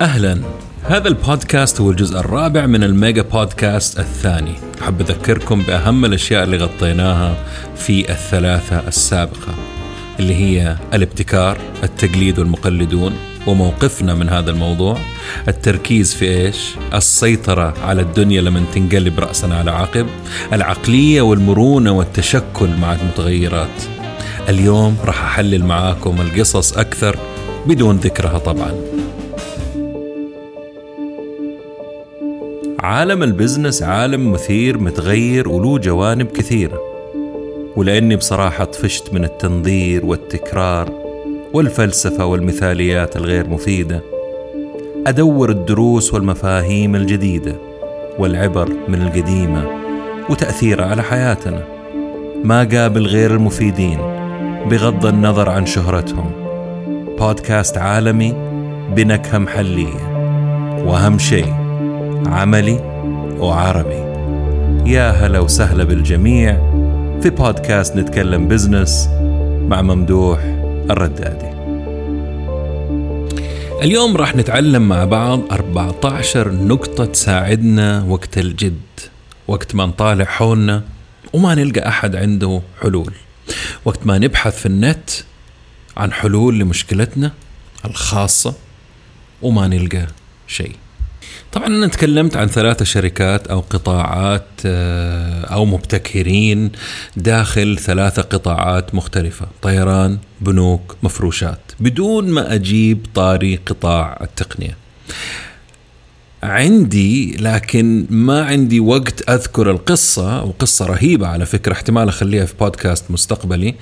أهلا. هذا البودكاست هو الجزء الرابع من الميجا بودكاست الثاني. أحب أذكركم بأهم الأشياء اللي غطيناها في الثلاثة السابقة اللي هي الابتكار التقليد والمقلدون وموقفنا من هذا الموضوع التركيز في إيش؟ السيطرة على الدنيا لما تنقلب رأسا على عقب العقلية والمرونة والتشكل مع المتغيرات. اليوم راح أحلل معاكم القصص أكثر بدون ذكرها طبعاً. عالم البزنس عالم مثير متغير وله جوانب كثيرة. ولأني بصراحة طفشت من التنظير والتكرار والفلسفة والمثاليات الغير مفيدة. أدور الدروس والمفاهيم الجديدة والعبر من القديمة وتأثيرها على حياتنا. ما قابل غير المفيدين بغض النظر عن شهرتهم. بودكاست عالمي بنكهة محلية. وأهم شيء عملي وعربي يا هلا وسهلا بالجميع في بودكاست نتكلم بزنس مع ممدوح الردادي. اليوم راح نتعلم مع بعض 14 نقطة تساعدنا وقت الجد وقت ما نطالع حولنا وما نلقى أحد عنده حلول. وقت ما نبحث في النت عن حلول لمشكلتنا الخاصة وما نلقى شيء. طبعا أنا تكلمت عن ثلاثة شركات أو قطاعات آه، أو مبتكرين داخل ثلاثة قطاعات مختلفة، طيران، بنوك، مفروشات، بدون ما أجيب طاري قطاع التقنية. عندي لكن ما عندي وقت أذكر القصة وقصة رهيبة على فكرة احتمال أخليها في بودكاست مستقبلي.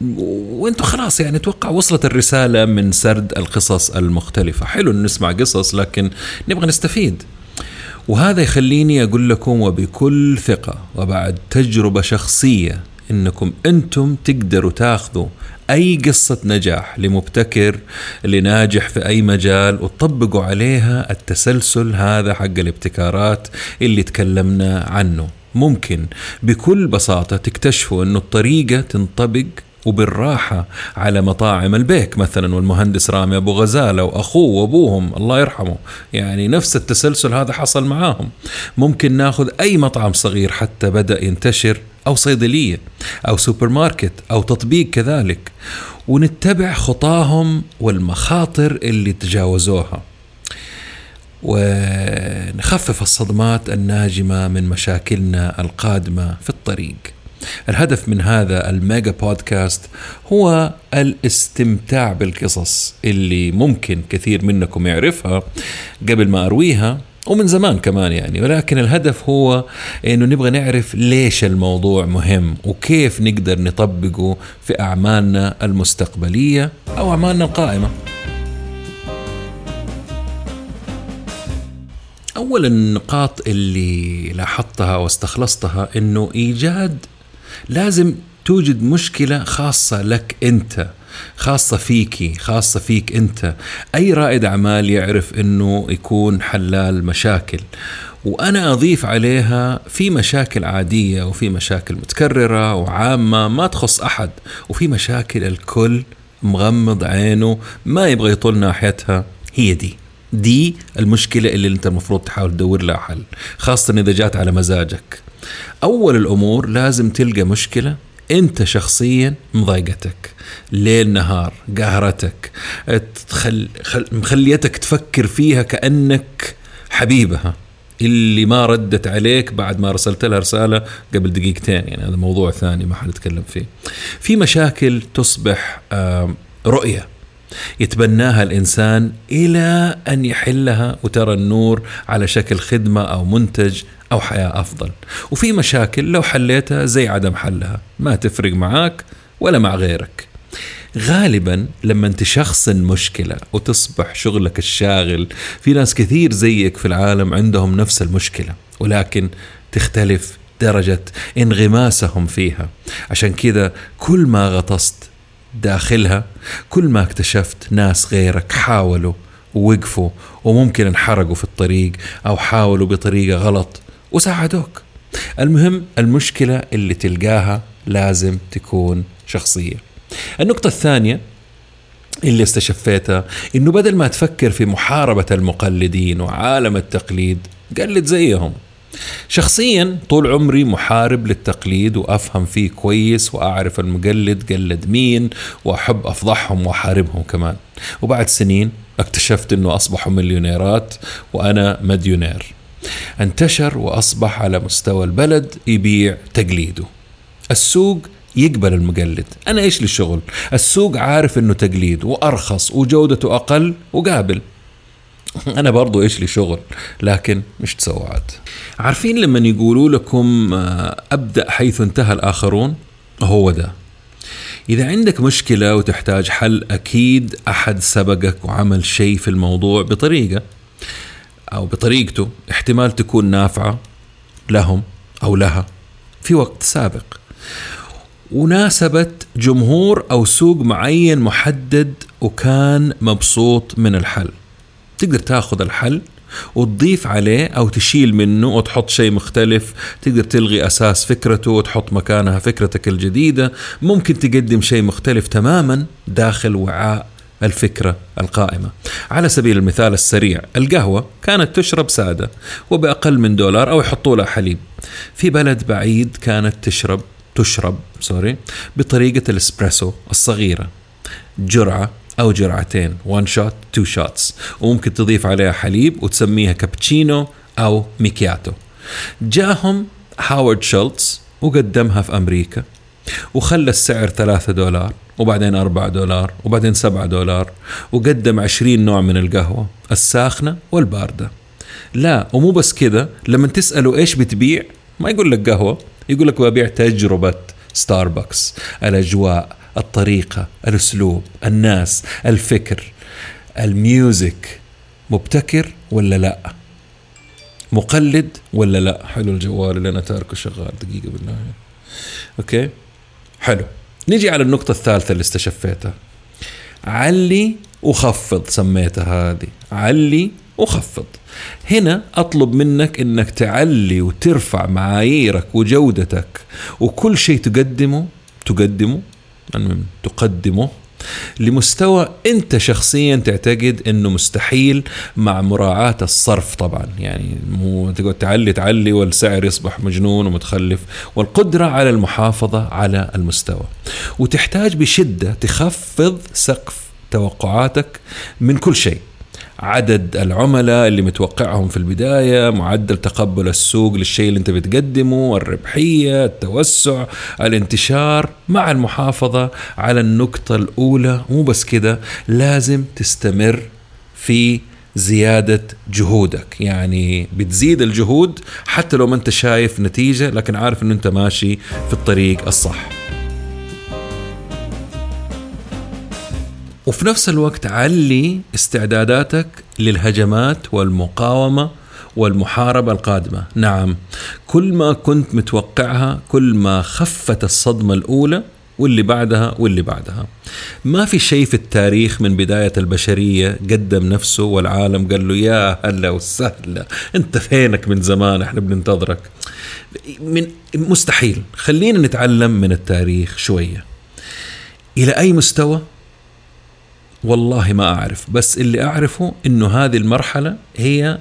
وأنتم خلاص يعني أتوقع وصلت الرسالة من سرد القصص المختلفة. حلو ان نسمع قصص لكن نبغى نستفيد. وهذا يخليني أقول لكم وبكل ثقة وبعد تجربة شخصية إنكم أنتم تقدروا تاخذوا أي قصة نجاح لمبتكر لناجح في أي مجال وتطبقوا عليها التسلسل هذا حق الابتكارات اللي تكلمنا عنه. ممكن بكل بساطة تكتشفوا أنه الطريقة تنطبق وبالراحة على مطاعم البيك مثلا والمهندس رامي أبو غزالة وأخوه وأبوهم الله يرحمه. يعني نفس التسلسل هذا حصل معاهم. ممكن ناخذ أي مطعم صغير حتى بدأ ينتشر أو صيدلية أو سوبر ماركت أو تطبيق كذلك. ونتبع خطاهم والمخاطر اللي تجاوزوها. ونخفف الصدمات الناجمة من مشاكلنا القادمة في الطريق. الهدف من هذا ال mega podcast هو الاستمتاع بالقصص اللي ممكن كثير منكم يعرفها قبل ما أرويها ومن زمان كمان يعني ولكن الهدف هو إنه نبغى نعرف ليش الموضوع مهم وكيف نقدر نطبقه في أعمالنا المستقبلية أو أعمالنا القائمة. أول النقاط اللي لاحظتها واستخلصتها إنه إيجاد لازم توجد مشكلة خاصة لك أنت خاصة فيكي خاصة فيك أنت. أي رائد أعمال يعرف أنه يكون حلال مشاكل وأنا أضيف عليها في مشاكل عادية وفي مشاكل متكررة وعامة ما تخص أحد وفي مشاكل الكل مغمض عينه ما يبغى يطول ناحيتها. هي دي. دي المشكلة اللي أنت المفروض تحاول تدور لها حل خاصة إذا جات على مزاجك. أول الأمور لازم تلقى مشكلة أنت شخصيا مضايقتك. ليل نهار قهرتك تخل... مخليتك تفكر فيها كأنك حبيبها. اللي ما ردت عليك بعد ما رسلت لها رسالة قبل دقيقتين يعني هذا موضوع ثاني ما حنتكلم فيه. في مشاكل تصبح رؤية. يتبناها الإنسان إلى أن يحلها وترى النور على شكل خدمة أو منتج أو حياة أفضل. وفي مشاكل لو حليتها زي عدم حلها ما تفرق معاك ولا مع غيرك. غالبا لما تشخصن مشكلة وتصبح شغلك الشاغل في ناس كثير زيك في العالم عندهم نفس المشكلة ولكن تختلف درجة انغماسهم فيها. عشان كذا كل ما غطست داخلها. كل ما اكتشفت ناس غيرك حاولوا ووقفوا وممكن انحرقوا في الطريق أو حاولوا بطريقة غلط وساعدوك. المهم المشكلة اللي تلقاها لازم تكون شخصية. النقطة الثانية اللي استشفيتها إنه بدل ما تفكر في محاربة المقلدين وعالم التقليد قلد زيهم. شخصيا طول عمري محارب للتقليد وأفهم فيه كويس وأعرف المقلد قلد مين وأحب أفضحهم وأحاربهم كمان. وبعد سنين اكتشفت إنه أصبحوا مليونيرات وأنا مديونير. انتشر وأصبح على مستوى البلد يبيع تقليده. السوق يقبل المقلد. أنا إيش لي شغل السوق عارف إنه تقليد وأرخص وجودته أقل وقابل. أنا برضو إيش لي شغل لكن مش تسوى عاد عارفين لما يقولوا لكم آه، أبدأ حيث انتهى الآخرون؟ هو ده. إذا عندك مشكلة وتحتاج حل أكيد أحد سبقك وعمل شيء في الموضوع بطريقة أو بطريقته احتمال تكون نافعة لهم أو لها في وقت سابق. وناسبت جمهور أو سوق معين محدد وكان مبسوط من الحل. تقدر تاخذ الحل وتضيف عليه أو تشيل منه وتحط شيء مختلف. تقدر تلغي أساس فكرته وتحط مكانها فكرتك الجديدة. ممكن تقدم شيء مختلف تماما داخل وعاء الفكرة القائمة. على سبيل المثال السريع القهوة كانت تشرب سادة وبأقل من دولار أو يحطوا لها حليب. في بلد بعيد كانت تشرب تشرب sorry بطريقة الإسبريسو الصغيرة. جرعة أو جرعتين. one shot two shots وممكن تضيف عليها حليب وتسميها كابتشينو أو ميكياتو جاهم هاورد شولتز وقدمها في أمريكا. وخلى السعر ثلاثة دولار وبعدين أربعة دولار وبعدين سبعة دولار وقدم عشرين نوع من القهوة الساخنة والباردة. لا ومو بس كذا لما تسأله إيش بتبيع ما يقول لك قهوة يقول لك ببيع تجربة ستاربكس الأجواء الطريقة الأسلوب الناس الفكر. الميوزك مبتكر ولا لا؟ مقلد ولا لا؟ حلو الجوال اللي أنا تاركه شغال دقيقة بالله أوكي؟ حلو. نيجي على النقطة الثالثة اللي استشفيتها. علي وخفض سميتها هذه. علي وخفض هنا أطلب منك إنك تعلي وترفع معاييرك وجودتك وكل شيء تقدمه تقدمه تقدمه لمستوى أنت شخصيا تعتقد إنه مستحيل مع مراعاة الصرف طبعا. يعني مو تقعد تعلي تعلي والسعر يصبح مجنون ومتخلف والقدرة على المحافظة على المستوى. وتحتاج بشدة تخفض سقف توقعاتك من كل شيء. عدد العملاء اللي متوقعهم في البداية معدل تقبل السوق للشيء اللي انت بتقدمه الربحية التوسع الانتشار مع المحافظة على النقطة الأولى. مو بس كده لازم تستمر في زيادة جهودك. يعني بتزيد الجهود حتى لو ما انت شايف نتيجة لكن عارف إنه انت ماشي في الطريق الصح. وفي نفس الوقت علي استعداداتك للهجمات والمقاومة والمحاربة القادمة، نعم كل ما كنت متوقعها كل ما خفت الصدمة الأولى واللي بعدها واللي بعدها. ما في شيء في التاريخ من بداية البشرية قدم نفسه والعالم قال له يا هلا وسهلا، أنت فينك من زمان إحنا بننتظرك. من مستحيل، خلينا نتعلم من التاريخ شوية. إلى أي مستوى والله ما أعرف. بس اللي أعرفه أنه هذه المرحلة هي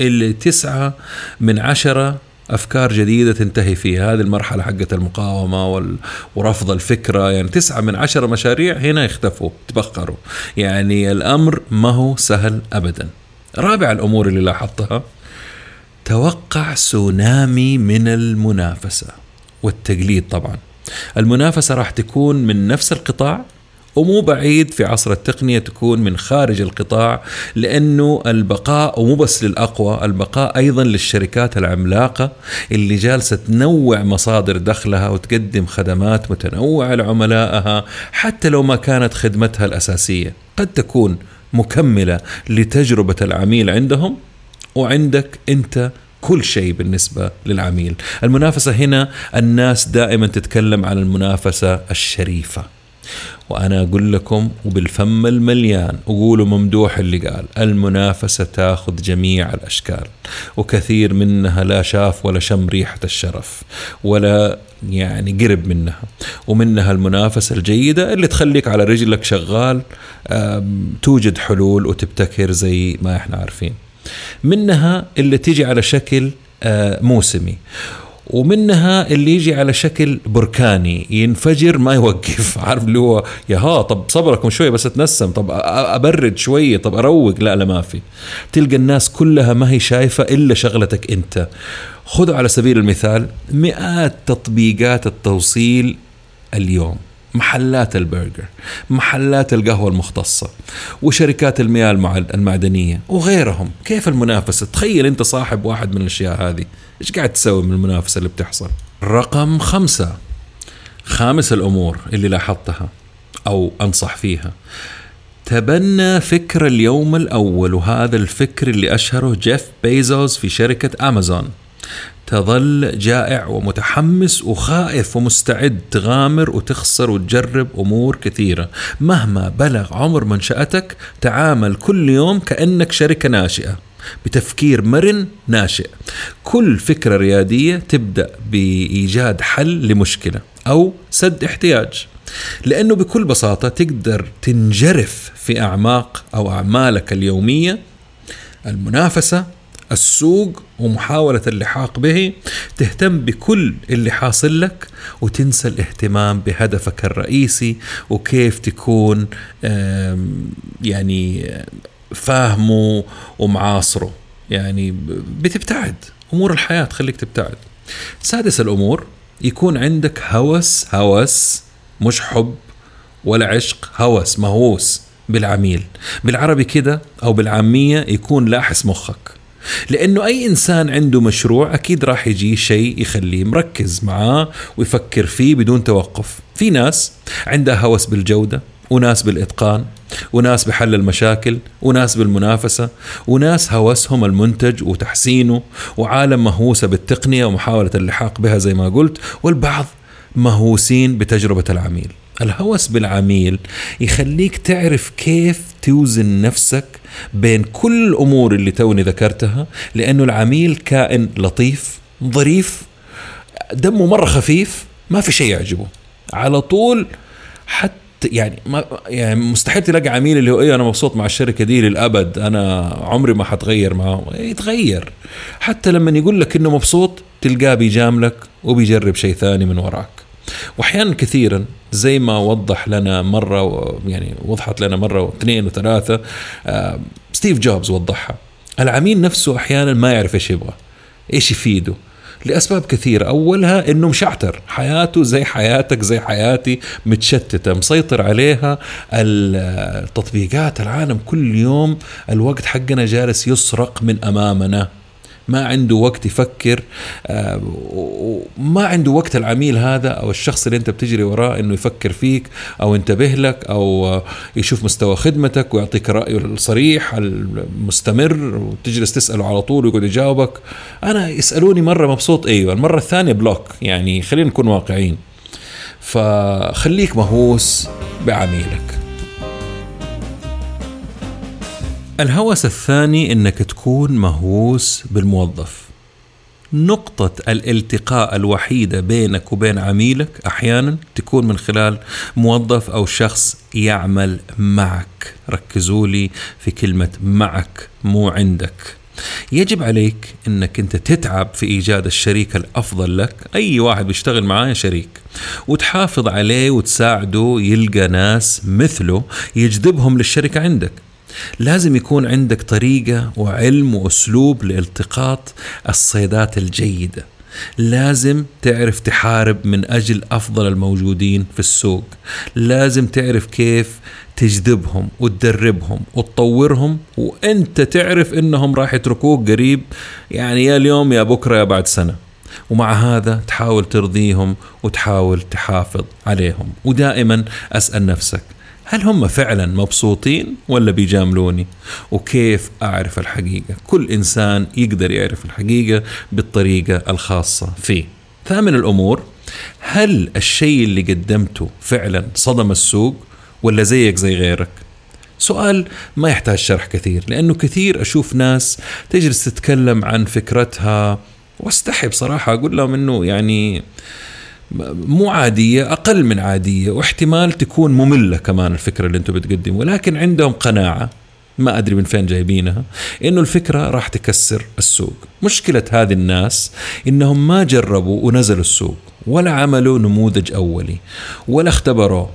اللي تسعة من عشرة أفكار جديدة تنتهي فيها. هذه المرحلة حقت المقاومة ورفض الفكرة. يعني تسعة من عشرة مشاريع هنا يختفوا تبخروا. يعني الأمر ما هو سهل أبدا. رابع الأمور اللي لاحظتها توقع سونامي من المنافسة والتقليد طبعا. المنافسة راح تكون من نفس القطاع ومو بعيد في عصر التقنية تكون من خارج القطاع لأنه البقاء ومو بس للأقوى البقاء أيضا للشركات العملاقة اللي جالسة تنوع مصادر دخلها وتقدم خدمات متنوعة لعملائها حتى لو ما كانت خدمتها الأساسية. قد تكون مكملة لتجربة العميل عندهم وعندك أنت كل شيء بالنسبة للعميل. المنافسة هنا الناس دائما تتكلم عن المنافسة الشريفة. وأنا أقول لكم وبالفم المليان وقولوا ممدوح اللي قال المنافسة تاخذ جميع الأشكال وكثير منها لا شاف ولا شم ريحة الشرف ولا يعني قرب منها ومنها المنافسة الجيدة اللي تخليك على رجلك شغال توجد حلول وتبتكر زي ما إحنا عارفين. منها اللي تيجي على شكل آه، موسمي. ومنها اللي يجي على شكل بركاني ينفجر ما يوقف. عارف اللي هو يا ها طب صبركم شوي بس اتنسم طب أبرد شوية طب أروق. لا لا ما في. تلقى الناس كلها ما هي شايفة إلا شغلتك أنت. خذوا على سبيل المثال مئات تطبيقات التوصيل اليوم. محلات البرجر محلات القهوة المختصة وشركات المياه المعدنية وغيرهم. كيف المنافسة؟ تخيل أنت صاحب واحد من الأشياء هذه. إيش قاعد تسوي من المنافسة اللي بتحصل؟ رقم خمسة. خامس الأمور اللي لاحظتها أو أنصح فيها. تبنى فكر اليوم الأول وهذا الفكر اللي أشهره جيف بيزوس في شركة أمازون. تظل جائع ومتحمس وخائف ومستعد تغامر وتخسر وتجرب أمور كثيرة. مهما بلغ عمر منشأتك تعامل كل يوم كأنك شركة ناشئة بتفكير مرن ناشئ. كل فكرة ريادية تبدأ بإيجاد حل لمشكلة أو سد احتياج لأنه بكل بساطة تقدر تنجرف في أعماق أو أعمالك اليومية. المنافسة السوق ومحاولة اللحاق به تهتم بكل اللي حاصل لك وتنسى الاهتمام بهدفك الرئيسي وكيف تكون يعني فاهمه ومعاصره. يعني بتبتعد. أمور الحياة تخليك تبتعد. سادس الأمور يكون عندك هوس هوس مش حب ولا عشق هوس مهووس بالعميل. بالعربي كده أو بالعامية يكون لاحس مخك. لأنه أي إنسان عنده مشروع أكيد راح يجي شيء يخليه مركز معاه ويفكر فيه بدون توقف. في ناس عندها هوس بالجودة وناس بالإتقان وناس بحل المشاكل وناس بالمنافسة وناس هوسهم المنتج وتحسينه وعالم مهووسة بالتقنية ومحاولة اللحاق بها زي ما قلت والبعض مهووسين بتجربة العميل. الهوس بالعميل يخليك تعرف كيف توزن نفسك بين كل الأمور اللي توني ذكرتها لأنه العميل كائن لطيف ظريف دمه مرة خفيف ما في شيء يعجبه. على طول حتى يعني ما يعني مستحيل تلاقي عميل اللي هو إيه أنا مبسوط مع الشركة دي للأبد أنا عمري ما حتغير معه. يتغير. حتى لما يقول لك إنه مبسوط تلقاه بيجاملك وبيجرب شيء ثاني من وراك. وأحيانا كثيرا زي ما وضح لنا مرة يعني وضحت لنا مرة واثنين وثلاثة آه ستيف جوبز وضحها. العميل نفسه أحيانا ما يعرف إيش يبغى إيش يفيده. لأسباب كثيرة. أولها إنه مشعتر. حياته زي حياتك زي حياتي متشتتة. مسيطر عليها التطبيقات العالم كل يوم. الوقت حقنا جالس يسرق من أمامنا. ما عنده وقت يفكر آه، ما عنده وقت العميل هذا أو الشخص اللي أنت بتجري وراه إنه يفكر فيك أو ينتبه لك أو يشوف مستوى خدمتك ويعطيك رأيه الصريح المستمر وتجلس تسأله على طول ويقعد يجاوبك. أنا يسألوني مرة مبسوط أيوه المره الثانية بلوك يعني خلينا نكون واقعيين. فخليك مهووس بعميلك. الهوس الثاني إنك تكون مهووس بالموظف. نقطة الالتقاء الوحيدة بينك وبين عميلك أحيانا تكون من خلال موظف أو شخص يعمل معك. ركزوا لي في كلمة معك مو عندك. يجب عليك إنك أنت تتعب في إيجاد الشريك الأفضل لك. أي واحد بيشتغل معايا شريك. وتحافظ عليه وتساعده يلقى ناس مثله يجذبهم للشركة عندك. لازم يكون عندك طريقة وعلم وأسلوب لالتقاط الصيدات الجيدة. لازم تعرف تحارب من أجل أفضل الموجودين في السوق. لازم تعرف كيف تجذبهم وتدربهم وتطورهم وأنت تعرف إنهم راح يتركوك قريب يعني يا اليوم يا بكرة يا بعد سنة. ومع هذا تحاول ترضيهم وتحاول تحافظ عليهم. ودائما أسأل نفسك هل هم فعلا مبسوطين ولا بيجاملوني؟ وكيف أعرف الحقيقة؟ كل إنسان يقدر يعرف الحقيقة بالطريقة الخاصة فيه. ثامن الأمور هل الشيء اللي قدمته فعلا صدم السوق ولا زيك زي غيرك؟ سؤال ما يحتاج شرح كثير لأنه كثير أشوف ناس تجلس تتكلم عن فكرتها واستحي بصراحة أقول لهم أنه يعني مو عادية أقل من عادية واحتمال تكون مملة كمان الفكرة اللي أنتم بتقدموا. ولكن عندهم قناعة ما أدري من فين جايبينها إنه الفكرة راح تكسر السوق. مشكلة هذه الناس إنهم ما جربوا ونزلوا السوق ولا عملوا نموذج أولي ولا اختبروه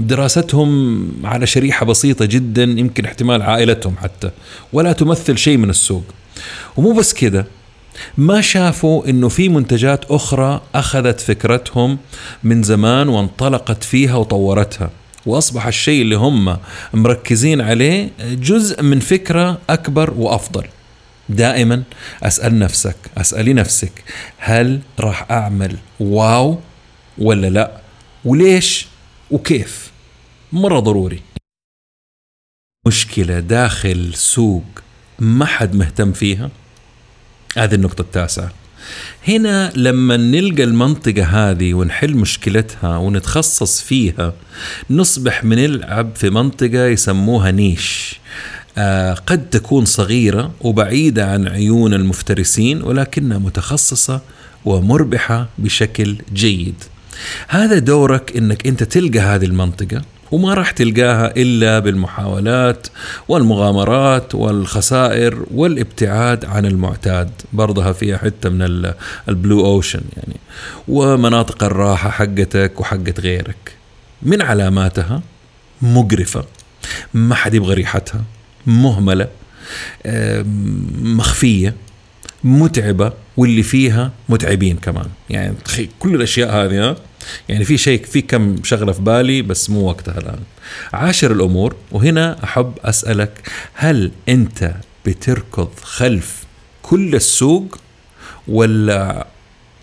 دراستهم على شريحة بسيطة جدا يمكن احتمال عائلتهم حتى ولا تمثل شيء من السوق. ومو بس كده ما شافوا إنه في منتجات أخرى أخذت فكرتهم من زمان وانطلقت فيها وطورتها. وأصبح الشيء اللي هم مركزين عليه جزء من فكرة أكبر وأفضل. دائما أسأل نفسك اسالي نفسك هل راح أعمل واو ولا لا؟ وليش؟ وكيف؟ مرة ضروري. مشكلة داخل سوق ما حد مهتم فيها. هذه النقطة التاسعة. هنا لما نلقى المنطقة هذه ونحل مشكلتها ونتخصص فيها نصبح بنلعب في منطقة يسموها نيش. آه قد تكون صغيرة وبعيدة عن عيون المفترسين ولكنها متخصصة ومربحة بشكل جيد. هذا دورك إنك أنت تلقى هذه المنطقة وما راح تلقاها إلا بالمحاولات والمغامرات والخسائر والابتعاد عن المعتاد برضها فيها حتة من البلو أوشن يعني ومناطق الراحة حقتك وحقت غيرك. من علاماتها؟ مقرفة ما حد يبغى ريحتها مهملة مخفية متعبة واللي فيها متعبين كمان. يعني كل الأشياء هذه يعني في شيء في كم شغلة في بالي بس مو وقتها الآن. عاشر الأمور وهنا أحب أسألك هل أنت بتركض خلف كل السوق ولا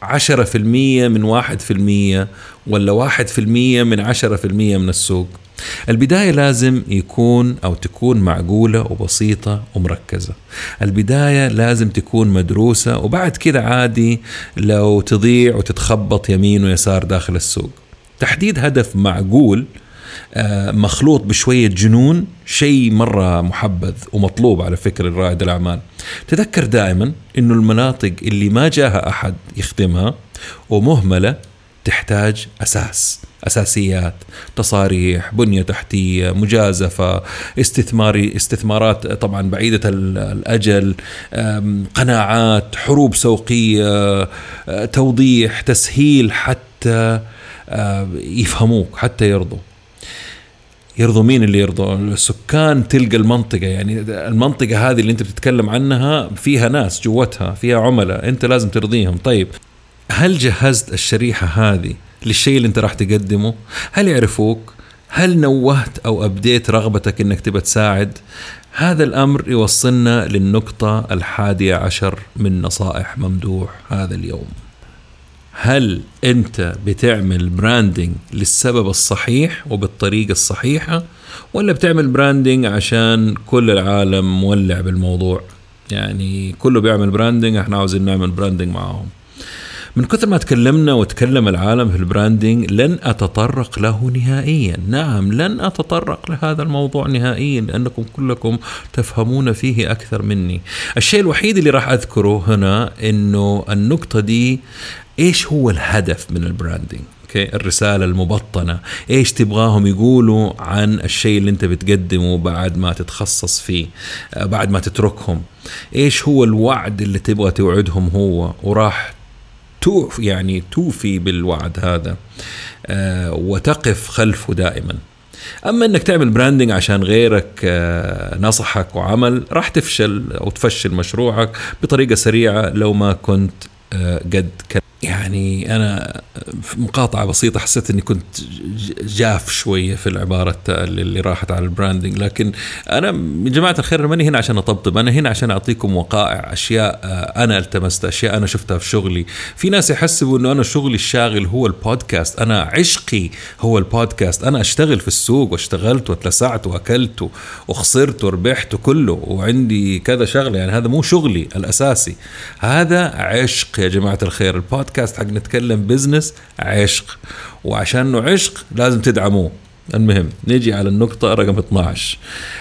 عشرة في المية من واحد في المية ولا واحد في المية من عشرة في المية من السوق؟ البداية لازم يكون أو تكون معقولة وبسيطة ومركزة. البداية لازم تكون مدروسة وبعد كده عادي لو تضيع وتتخبط يمين ويسار داخل السوق. تحديد هدف معقول آه، مخلوط بشوية جنون شيء مرة محبذ ومطلوب على فكرة رائد الأعمال. تذكر دائما أنه المناطق اللي ما جاها أحد يخدمها ومهملة تحتاج أساس أساسيات تصاريح بنية تحتية مجازفة استثماري استثمارات طبعا بعيدة الأجل قناعات حروب سوقية توضيح تسهيل حتى يفهموك حتى يرضوا. يرضوا مين اللي يرضوا؟ السكان تلقى المنطقة يعني المنطقة هذه اللي أنت بتتكلم عنها فيها ناس جوتها فيها عملاء أنت لازم ترضيهم. طيب هل جهزت الشريحة هذه للشيء اللي انت راح تقدمه؟ هل يعرفوك؟ هل نوهت أو أبديت رغبتك إنك تبى تساعد؟ هذا الأمر يوصلنا للنقطة الحادية عشر من نصائح ممدوح هذا اليوم. هل انت بتعمل branding للسبب الصحيح وبالطريقة الصحيحة ولا بتعمل branding عشان كل العالم مولع بالموضوع؟ يعني كله بيعمل branding إحنا عاوزين نعمل branding معاهم. من كثر ما تكلمنا وتكلم العالم في ال branding لن أتطرق له نهائيا. نعم لن أتطرق لهذا الموضوع نهائيا لأنكم كلكم تفهمون فيه أكثر مني. الشيء الوحيد اللي راح أذكره هنا أنه النقطة دي إيش هو الهدف من ال branding okay؟ الرسالة المبطنة. إيش تبغاهم يقولوا عن الشيء اللي أنت بتقدمه بعد ما تتخصص فيه بعد ما تتركهم؟ إيش هو الوعد اللي تبغى توعدهم هو؟ وراح يعني توفي بالوعد هذا آه وتقف خلفه دائما. أما إنك تعمل branding عشان غيرك آه نصحك وعمل راح تفشل أو تفشل مشروعك بطريقة سريعة لو ما كنت آه قد يعني أنا مقاطعة بسيطة حسيت إني كنت جاف شوية في العبارة اللي راحت على ال branding لكن أنا يا جماعة الخير ماني هنا عشان أطبطب أنا هنا عشان أعطيكم وقائع أشياء أنا التمست أشياء أنا شفتها في شغلي. في ناس يحسبوا إنه أنا شغلي الشاغل هو البودكاست أنا عشقي هو البودكاست أنا أشتغل في السوق واشتغلت واتلسعت وأكلت وخسرت وربحت كله وعندي كذا شغلة يعني هذا مو شغلي الأساسي. هذا عشق يا جماعة الخير البودكاست حق نتكلم بزنس عشق. وعشان إنه عشق لازم تدعموه. المهم نيجي على النقطة رقم 12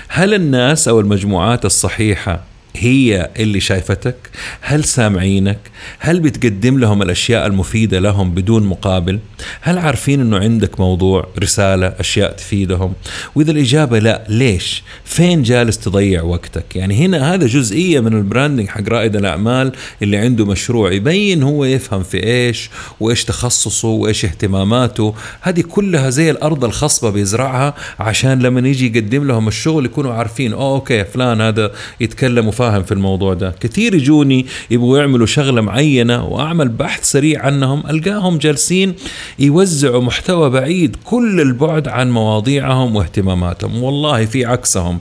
هل الناس أو المجموعات الصحيحة هي اللي شايفتك؟ هل سامعينك؟ هل بتقدم لهم الأشياء المفيدة لهم بدون مقابل؟ هل عارفين إنه عندك موضوع رسالة أشياء تفيدهم؟ وإذا الإجابة لا ليش؟ فين جالس تضيع وقتك؟ يعني هنا هذا جزئية من ال branding حق رائد الأعمال اللي عنده مشروع يبين هو يفهم في إيش وإيش تخصصه وإيش اهتماماته. هذه كلها زي الأرض الخصبة بيزرعها عشان لما يجي يقدم لهم الشغل يكونوا عارفين أوه okay فلان هذا يتكلم وفاهم في الموضوع ده. كثير يجوني يبغوا يعملوا شغلة معينة وأعمل بحث سريع عنهم ألقاهم جالسين يوزعوا محتوى بعيد كل البعد عن مواضيعهم واهتماماتهم. والله في عكسهم.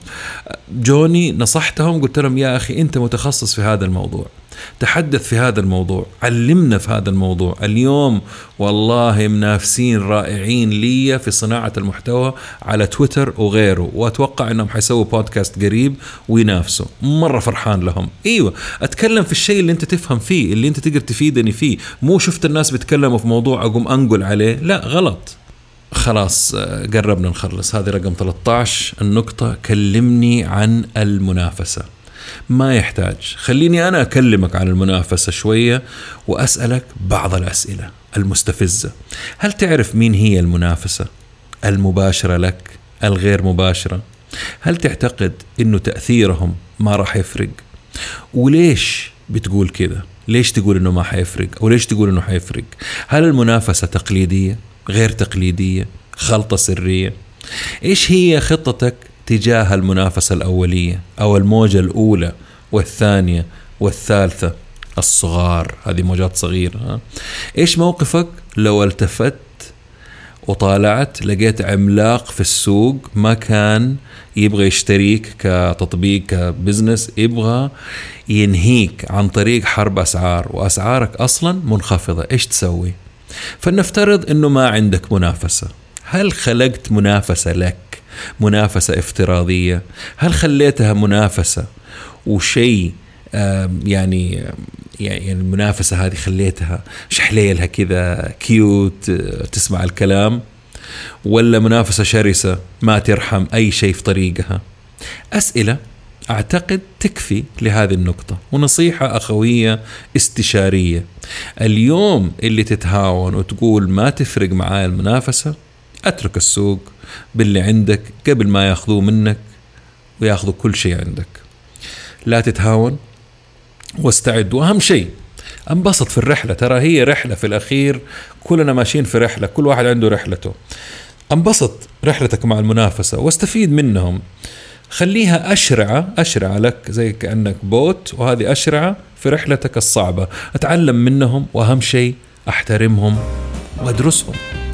جوني نصحتهم قلت لهم يا أخي أنت متخصص في هذا الموضوع. تحدث في هذا الموضوع علمنا في هذا الموضوع. اليوم والله منافسين رائعين لي في صناعة المحتوى على تويتر وغيره وأتوقع أنهم حيسووا بودكاست قريب وينافسوا. مرة فرحان لهم. أيوة أتكلم في الشيء اللي أنت تفهم فيه اللي أنت تقدر تفيدني فيه. مو شفت الناس بيتكلموا في موضوع أقوم أنقل عليه. لا غلط. خلاص قربنا نخلص. هذه رقم 13 النقطة. كلمني عن المنافسة. ما يحتاج. خليني أنا أكلمك عن المنافسة شوية وأسألك بعض الأسئلة المستفزة. هل تعرف مين هي المنافسة؟ المباشرة لك؟ الغير مباشرة؟ هل تعتقد أنه تأثيرهم ما راح يفرق؟ وليش بتقول كذا؟ ليش تقول إنه ما حيفرق؟ أو ليش تقول إنه حيفرق؟ هل المنافسة تقليدية؟ غير تقليدية؟ خلطة سرية؟ إيش هي خطتك تجاه المنافسة الأولية أو الموجة الأولى والثانية والثالثة الصغار. هذه موجات صغيرة؟ إيش موقفك؟ لو التفت وطالعت لقيت عملاق في السوق ما كان يبغى يشتريك كتطبيق كبزنس يبغى ينهيك عن طريق حرب أسعار وأسعارك أصلا منخفضة. إيش تسوي؟ فلنفترض أنه ما عندك منافسة. هل خلقت منافسة لك؟ منافسة افتراضية. هل خليتها منافسة؟ وشيء يعني يعني المنافسة هذه خليتها شحليلها كذا كيوت تسمع الكلام؟ ولا منافسة شرسة ما ترحم أي شيء في طريقها؟ أسئلة أعتقد تكفي لهذه النقطة. ونصيحة أخوية استشارية. اليوم اللي تتهاون وتقول ما تفرق معاي المنافسة أترك السوق. باللي عندك قبل ما ياخذوه منك وياخذوا كل شيء عندك. لا تتهاون واستعد. وأهم شيء انبسط في الرحلة. ترى هي رحلة في الأخير كلنا ماشيين في رحلة كل واحد عنده رحلته. انبسط رحلتك مع المنافسة واستفيد منهم. خليها أشرعة أشرعة لك زي كأنك بوت وهذه أشرعة في رحلتك الصعبة. أتعلم منهم وأهم شيء أحترمهم وأدرسهم.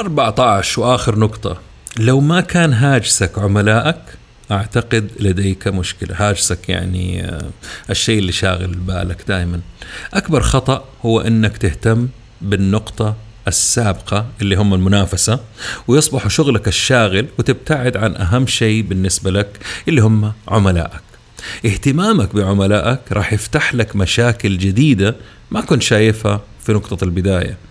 14 وآخر نقطة. لو ما كان هاجسك عملائك أعتقد لديك مشكلة. هاجسك يعني آه، الشيء اللي شاغل بالك دائما أكبر خطأ هو إنك تهتم بالنقطة السابقة اللي هم المنافسة ويصبح شغلك الشاغل وتبتعد عن أهم شيء بالنسبة لك اللي هم عملائك اهتمامك بعملائك راح يفتح لك مشاكل جديدة ما كنت شايفها في نقطة البداية.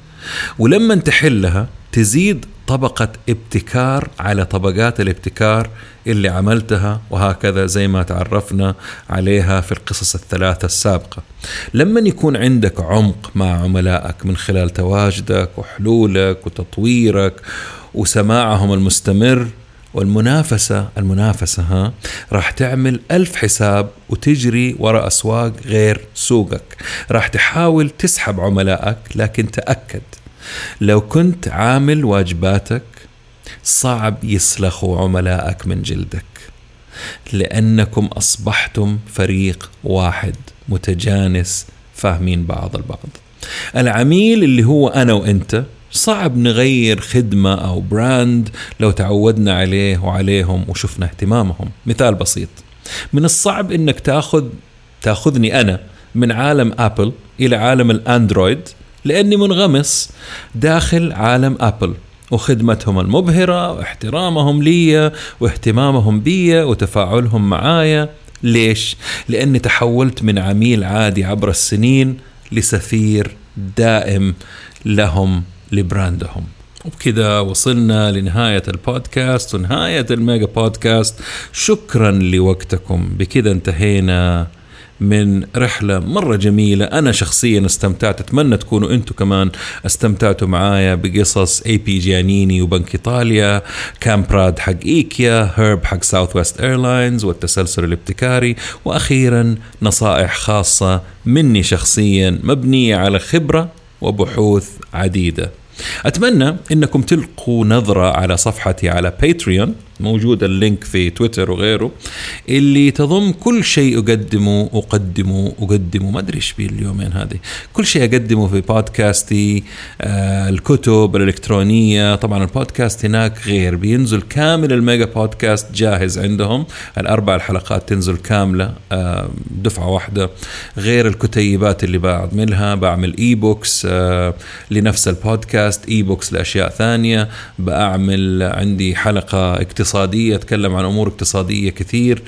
ولما تحلها تزيد طبقة ابتكار على طبقات الابتكار اللي عملتها وهكذا زي ما تعرفنا عليها في القصص الثلاثة السابقة. لما يكون عندك عمق مع عملائك من خلال تواجدك وحلولك وتطويرك وسماعهم المستمر والمنافسة المنافسة ها راح تعمل ألف حساب وتجري وراء أسواق غير سوقك. راح تحاول تسحب عملائك لكن تأكد. لو كنت عامل واجباتك صعب يسلخوا عملائك من جلدك. لأنكم أصبحتم فريق واحد متجانس فاهمين بعض البعض. العميل اللي هو أنا وأنت صعب نغير خدمة أو brand لو تعودنا عليه وعليهم وشفنا اهتمامهم. مثال بسيط. من الصعب إنك تأخذ تأخذني أنا من عالم Apple إلى عالم ال Android لأني منغمس داخل عالم Apple وخدمتهم المبهرة واحترامهم لي واهتمامهم بي وتفاعلهم معايا. ليش؟ لأني تحولت من عميل عادي عبر السنين لسفير دائم لهم. ل brand هم. وبكذا وصلنا لنهاية البودكاست ونهاية ال mega podcast. شكرا لوقتكم. بكذا انتهينا من رحلة مرة جميلة. أنا شخصيا استمتعت. أتمنى تكونوا أنتم كمان استمتعتوا معايا بقصص A.P. Giannini وبنك إيطاليا كامبراد حق إيكيا هيرب حق Southwest Airlines والتسلسل الابتكاري وأخيرا نصائح خاصة مني شخصيا مبنية على خبرة وبحوث عديدة. أتمنى أنكم تلقوا نظرة على صفحتي على Patreon موجود ال link في تويتر وغيره اللي تضم كل شيء أقدمه أقدمه أقدمه ما أدري إيش بيه اليومين هذه. كل شيء أقدمه في بودكاستي آه الكتب الإلكترونية. طبعا البودكاست هناك غير بينزل كامل ال mega podcast جاهز عندهم. الأربع الحلقات تنزل كاملة آه دفعة واحدة. غير الكتيبات اللي بعملها بعمل e-books آه لنفس البودكاست e-books لأشياء ثانية. بعمل عندي اقتصادية اقتصادية أتكلم عن أمور اقتصادية كثير.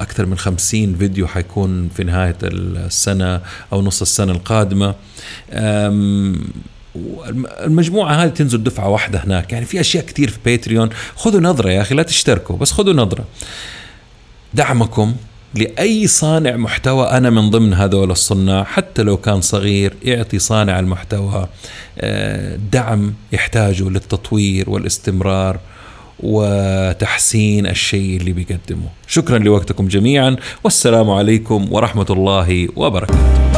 أكثر من خمسين فيديو حيكون في نهاية السنة أو نص السنة القادمة. المجموعة هذه تنزل دفعة واحدة هناك. يعني في أشياء كثير في باتريون خذوا نظرة يا أخي لا تشتركوا بس خذوا نظرة. دعمكم لأي صانع محتوى أنا من ضمن هذول الصناع حتى لو كان صغير يعطي صانع المحتوى. آه، دعم يحتاجه للتطوير والاستمرار. وتحسين الشيء اللي بيقدمه. شكرا لوقتكم جميعا والسلام عليكم ورحمة الله وبركاته.